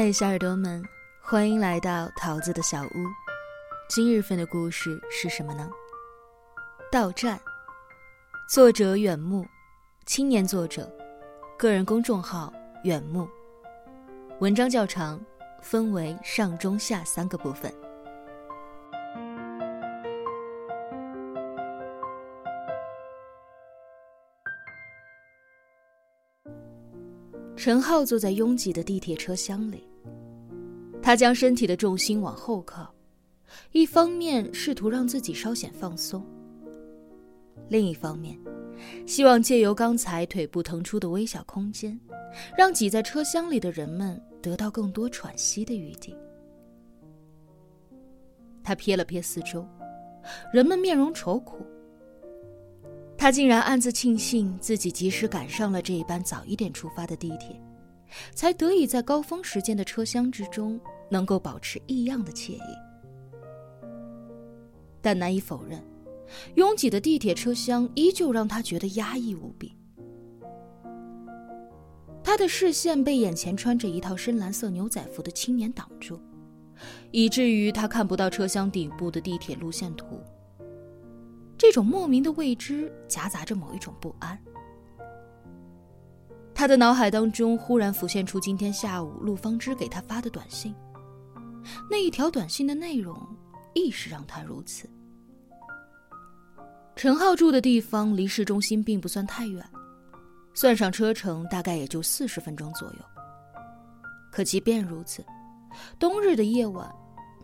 嗨，小耳朵们，欢迎来到桃子的小屋。今日份的故事是什么呢？到站。作者远木，青年作者，个人公众号远木。文章较长，分为上中下三个部分。陈浩坐在拥挤的地铁车厢里，他将身体的重心往后靠，一方面试图让自己稍显放松，另一方面，希望借由刚才腿部腾出的微小空间，让挤在车厢里的人们得到更多喘息的余地。他瞥了瞥四周，人们面容愁苦。他竟然暗自庆幸自己及时赶上了这一班早一点出发的地铁，才得以在高峰时间的车厢之中能够保持异样的惬意。但难以否认，拥挤的地铁车厢依旧让他觉得压抑无比。他的视线被眼前穿着一套深蓝色牛仔服的青年挡住，以至于他看不到车厢底部的地铁路线图。这种莫名的未知夹杂着某一种不安。他的脑海当中忽然浮现出今天下午陆方之给他发的短信。那一条短信的内容亦是让他如此。陈浩住的地方离市中心并不算太远，算上车程大概也就四十分钟左右。可即便如此，冬日的夜晚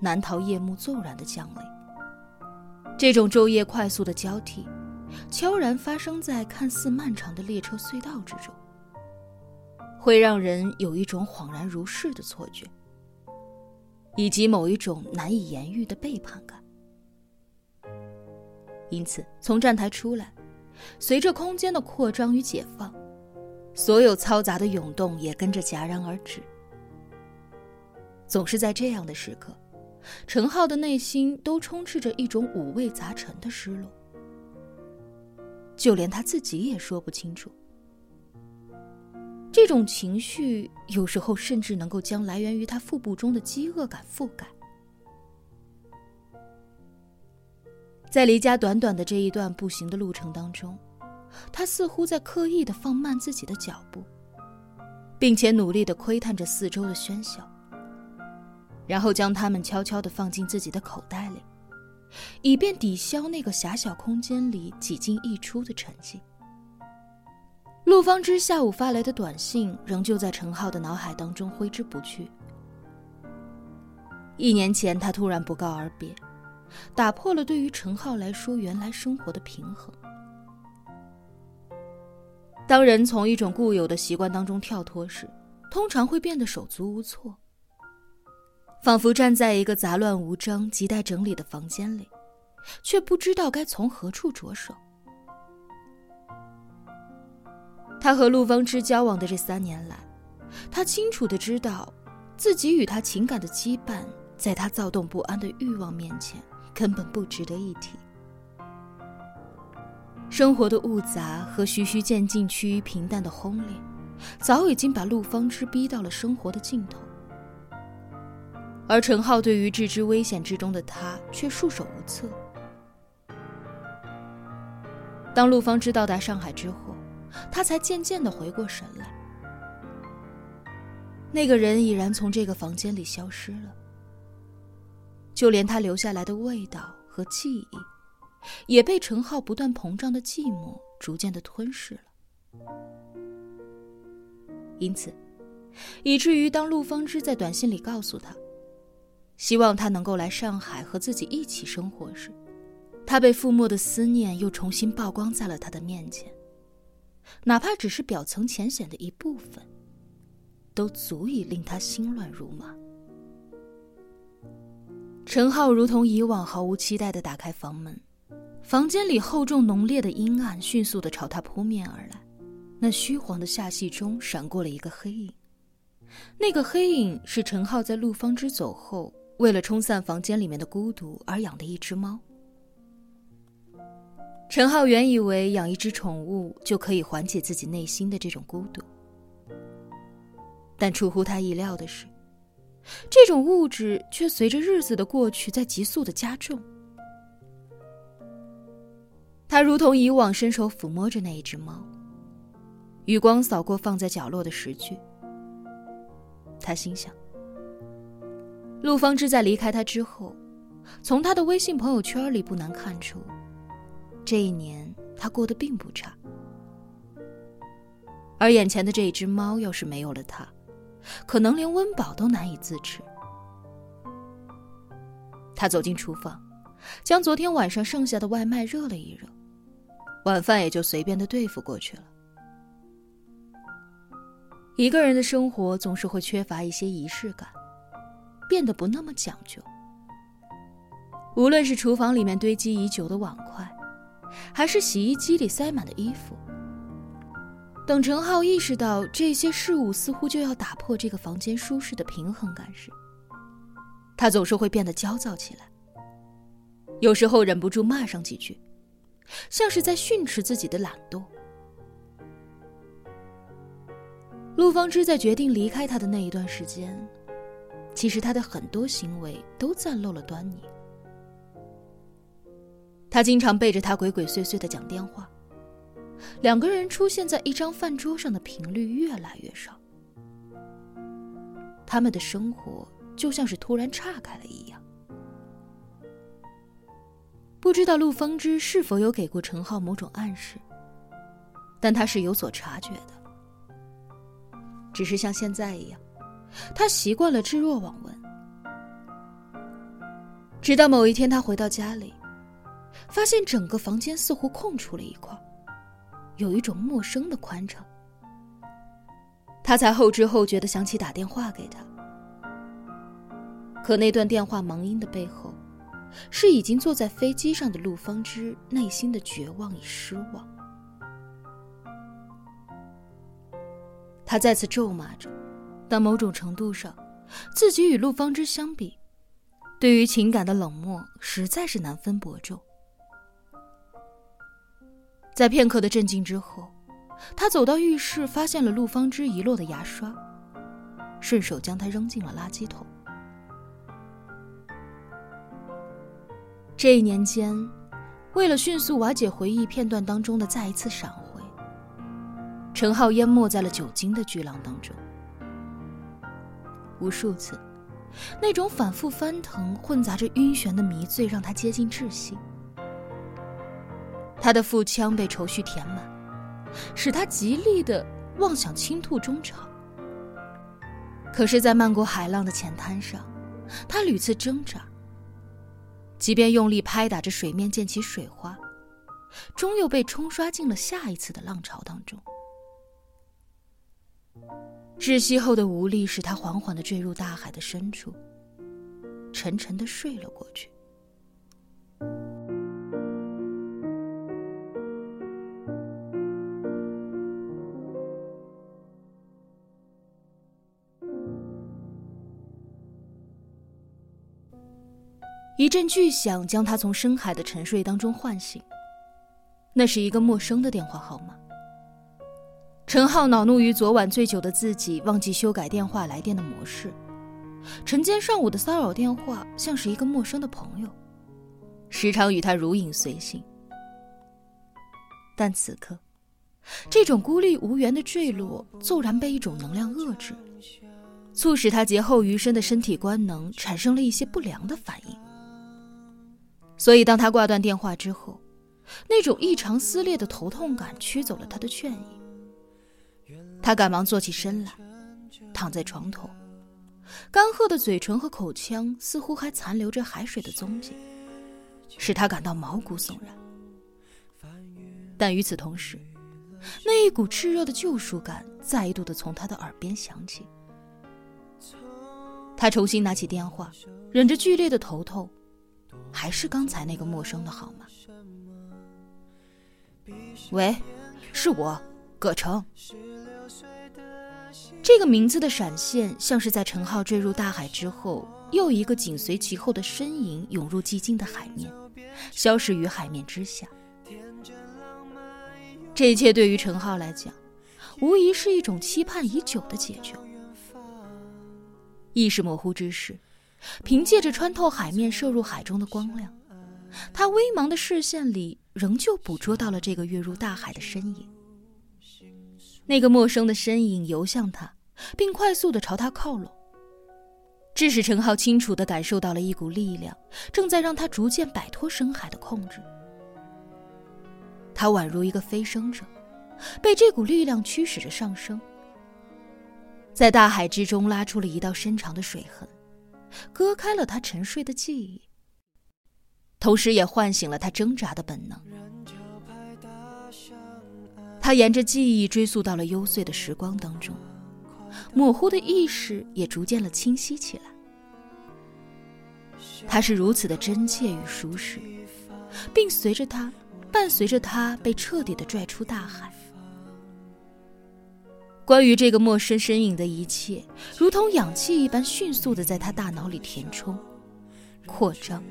难逃夜幕骤然的降临。这种昼夜快速的交替，悄然发生在看似漫长的列车隧道之中，会让人有一种恍然如是的错觉，以及某一种难以言喻的背叛感。因此，从站台出来，随着空间的扩张与解放，所有嘈杂的涌动也跟着戛然而止。总是在这样的时刻。陈浩的内心都充斥着一种五味杂陈的失落，就连他自己也说不清楚。这种情绪有时候甚至能够将来源于他腹部中的饥饿感覆盖。在离家短短的这一段步行的路程当中，他似乎在刻意的放慢自己的脚步，并且努力的窥探着四周的喧嚣。然后将它们悄悄的放进自己的口袋里，以便抵消那个狭小空间里几进一出的沉寂。陆方之下午发来的短信仍旧在陈浩的脑海当中挥之不去。一年前，他突然不告而别，打破了对于陈浩来说原来生活的平衡。当人从一种固有的习惯当中跳脱时，通常会变得手足无措。仿佛站在一个杂乱无章、亟待整理的房间里，却不知道该从何处着手。他和陆方之交往的这三年来，他清楚的知道，自己与他情感的羁绊，在他躁动不安的欲望面前，根本不值得一提。生活的复杂和循序渐进趋于平淡的轰烈，早已经把陆方之逼到了生活的尽头。而陈浩对于置之危险之中的他却束手无策。当陆方知到达上海之后，他才渐渐的回过神来。那个人已然从这个房间里消失了，就连他留下来的味道和记忆，也被陈浩不断膨胀的寂寞逐渐的吞噬了。因此，以至于当陆方之在短信里告诉他。希望他能够来上海和自己一起生活时，他被覆没的思念又重新曝光在了他的面前。哪怕只是表层浅显的一部分，都足以令他心乱如麻。陈浩如同以往毫无期待的打开房门，房间里厚重浓烈的阴暗迅速的朝他扑面而来。那虚黄的下隙中闪过了一个黑影，那个黑影是陈浩在陆方之走后。为了冲散房间里面的孤独而养的一只猫，陈浩原以为养一只宠物就可以缓解自己内心的这种孤独，但出乎他意料的是，这种物质却随着日子的过去在急速的加重。他如同以往伸手抚摸着那一只猫，余光扫过放在角落的石具。他心想：陆方知在离开他之后，从他的微信朋友圈里不难看出，这一年他过得并不差。而眼前的这一只猫，要是没有了它，可能连温饱都难以自持。他走进厨房，将昨天晚上剩下的外卖热了一热，晚饭也就随便的对付过去了。一个人的生活总是会缺乏一些仪式感，变得不那么讲究。无论是厨房里面堆积已久的碗筷，还是洗衣机里塞满的衣服。等陈浩意识到这些事物似乎就要打破这个房间舒适的平衡感时，他总是会变得焦躁起来。有时候忍不住骂上几句，像是在训斥自己的懒惰。陆方知在决定离开他的那一段时间，其实他的很多行为都暂露了端倪。他经常背着他鬼鬼祟祟的讲电话。两个人出现在一张饭桌上的频率越来越少，他们的生活就像是突然岔开了一样。不知道陆风之是否有给过陈浩某种暗示，但他是有所察觉的。只是像现在一样，他习惯了置若罔闻。直到某一天，他回到家里，发现整个房间似乎空出了一块。有一种陌生的宽敞，他才后知后觉的想起打电话给他，可那段电话忙音的背后，是已经坐在飞机上的陆方之内心的绝望与失望。他再次咒骂着，但某种程度上，自己与陆方之相比，对于情感的冷漠实在是难分伯仲。在片刻的震惊之后，他走到浴室，发现了陆方之遗落的牙刷，顺手将它扔进了垃圾桶。这一年间，为了迅速瓦解回忆片段当中的再一次闪回，陈浩淹没在了酒精的巨浪当中。无数次，那种反复翻腾、混杂着晕眩的迷醉，让他接近窒息。他的腹腔被愁绪填满，使他极力的妄想倾吐衷肠。可是，在漫过海浪的浅滩上，他屡次挣扎，即便用力拍打着水面溅起水花，终又被冲刷进了下一次的浪潮当中。窒息后的无力使他缓缓的坠入大海的深处，沉沉的睡了过去。一阵巨响将他从深海的沉睡当中唤醒。那是一个陌生的电话号码。陈浩恼怒于昨晚醉酒的自己忘记修改电话来电的模式，晨间上午的骚扰电话像是一个陌生的朋友，时常与他如影随形。但此刻，这种孤立无援的坠落骤然被一种能量遏制，促使他劫后余生的身体官能产生了一些不良的反应。所以，当他挂断电话之后，那种异常撕裂的头痛感驱走了他的倦意。他赶忙坐起身来，躺在床头，干涸的嘴唇和口腔似乎还残留着海水的踪迹，使他感到毛骨悚然。但与此同时，那一股炽热的救赎感再度的从他的耳边响起。他重新拿起电话，忍着剧烈的头痛。还是刚才那个陌生的号码。喂，是我，葛城。这个名字的闪现，像是在陈浩坠入大海之后，又一个紧随其后的身影涌入寂静的海面，消失于海面之下。这一切对于陈浩来讲，无疑是一种期盼已久的解救。意识模糊之时，凭借着穿透海面射入海中的光亮，他微茫的视线里仍旧捕捉到了这个跃入大海的身影。那个陌生的身影游向他，并快速的朝他靠拢，致使陈浩清楚的感受到了一股力量正在让他逐渐摆脱深海的控制。他宛如一个飞升者，被这股力量驱使着上升，在大海之中拉出了一道深长的水痕，割开了他沉睡的记忆，同时也唤醒了他挣扎的本能。他沿着记忆追溯到了幽邃的时光当中，模糊的意识也逐渐了清晰起来。他是如此的真切与舒适，并随着他，伴随着他被彻底的拽出大海。关于这个陌生身影的一切，如同氧气一般迅速的在他大脑里填充、扩张，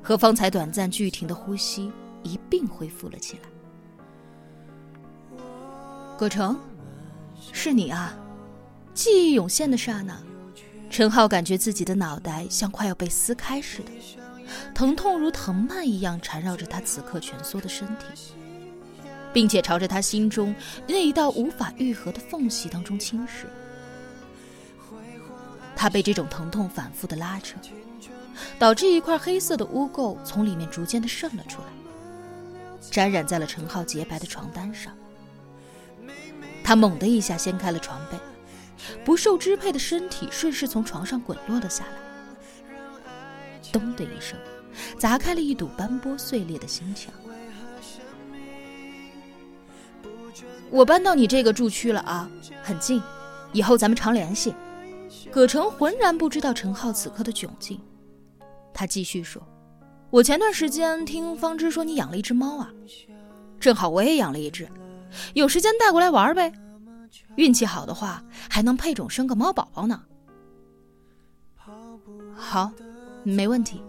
和方才短暂拒停的呼吸一并恢复了起来。葛城，是你啊！记忆涌现的刹那，陈浩感觉自己的脑袋像快要被撕开似的，疼痛如藤蔓一样缠绕着他此刻蜷缩的身体，并且朝着他心中那一道无法愈合的缝隙当中侵蚀。他被这种疼痛反复的拉扯，导致一块黑色的污垢从里面逐渐的渗了出来，沾染在了陈浩洁白的床单上。他猛地一下掀开了床被，不受支配的身体顺势从床上滚落了下来。咚的一声，砸开了一堵斑驳碎裂的心墙。我搬到你这个住区了啊，很近，以后咱们常联系。葛城浑然不知道陈浩此刻的窘境，他继续说：“我前段时间听方知说你养了一只猫啊，正好我也养了一只。”有时间带过来玩呗，运气好的话还能配种生个猫宝宝呢。好，没问题。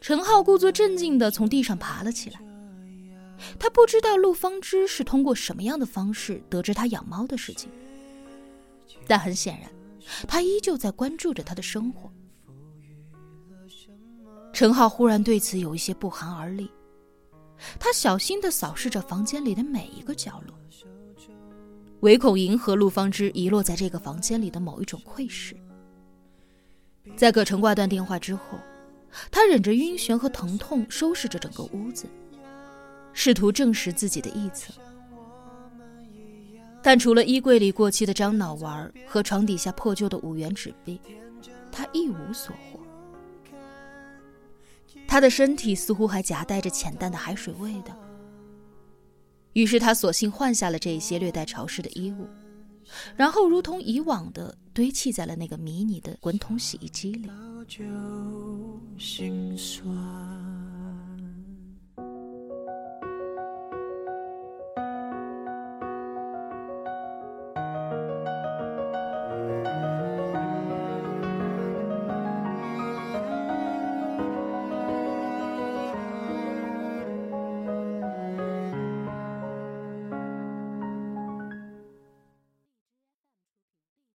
陈浩故作镇静的从地上爬了起来。他不知道陆方知是通过什么样的方式得知他养猫的事情，但很显然，他依旧在关注着他的生活。陈浩忽然对此有一些不寒而栗。他小心地扫视着房间里的每一个角落，唯恐迎合陆方之遗落在这个房间里的某一种窥视。在葛城挂断电话之后，他忍着晕眩和疼痛，收拾着整个屋子，试图证实自己的臆测。但除了衣柜里过期的樟脑丸和床底下破旧的五元纸币，他一无所获。他的身体似乎还夹带着浅淡的海水味道，于是他索性换下了这些略带潮湿的衣物，然后如同以往的堆砌在了那个迷你的滚筒洗衣机里。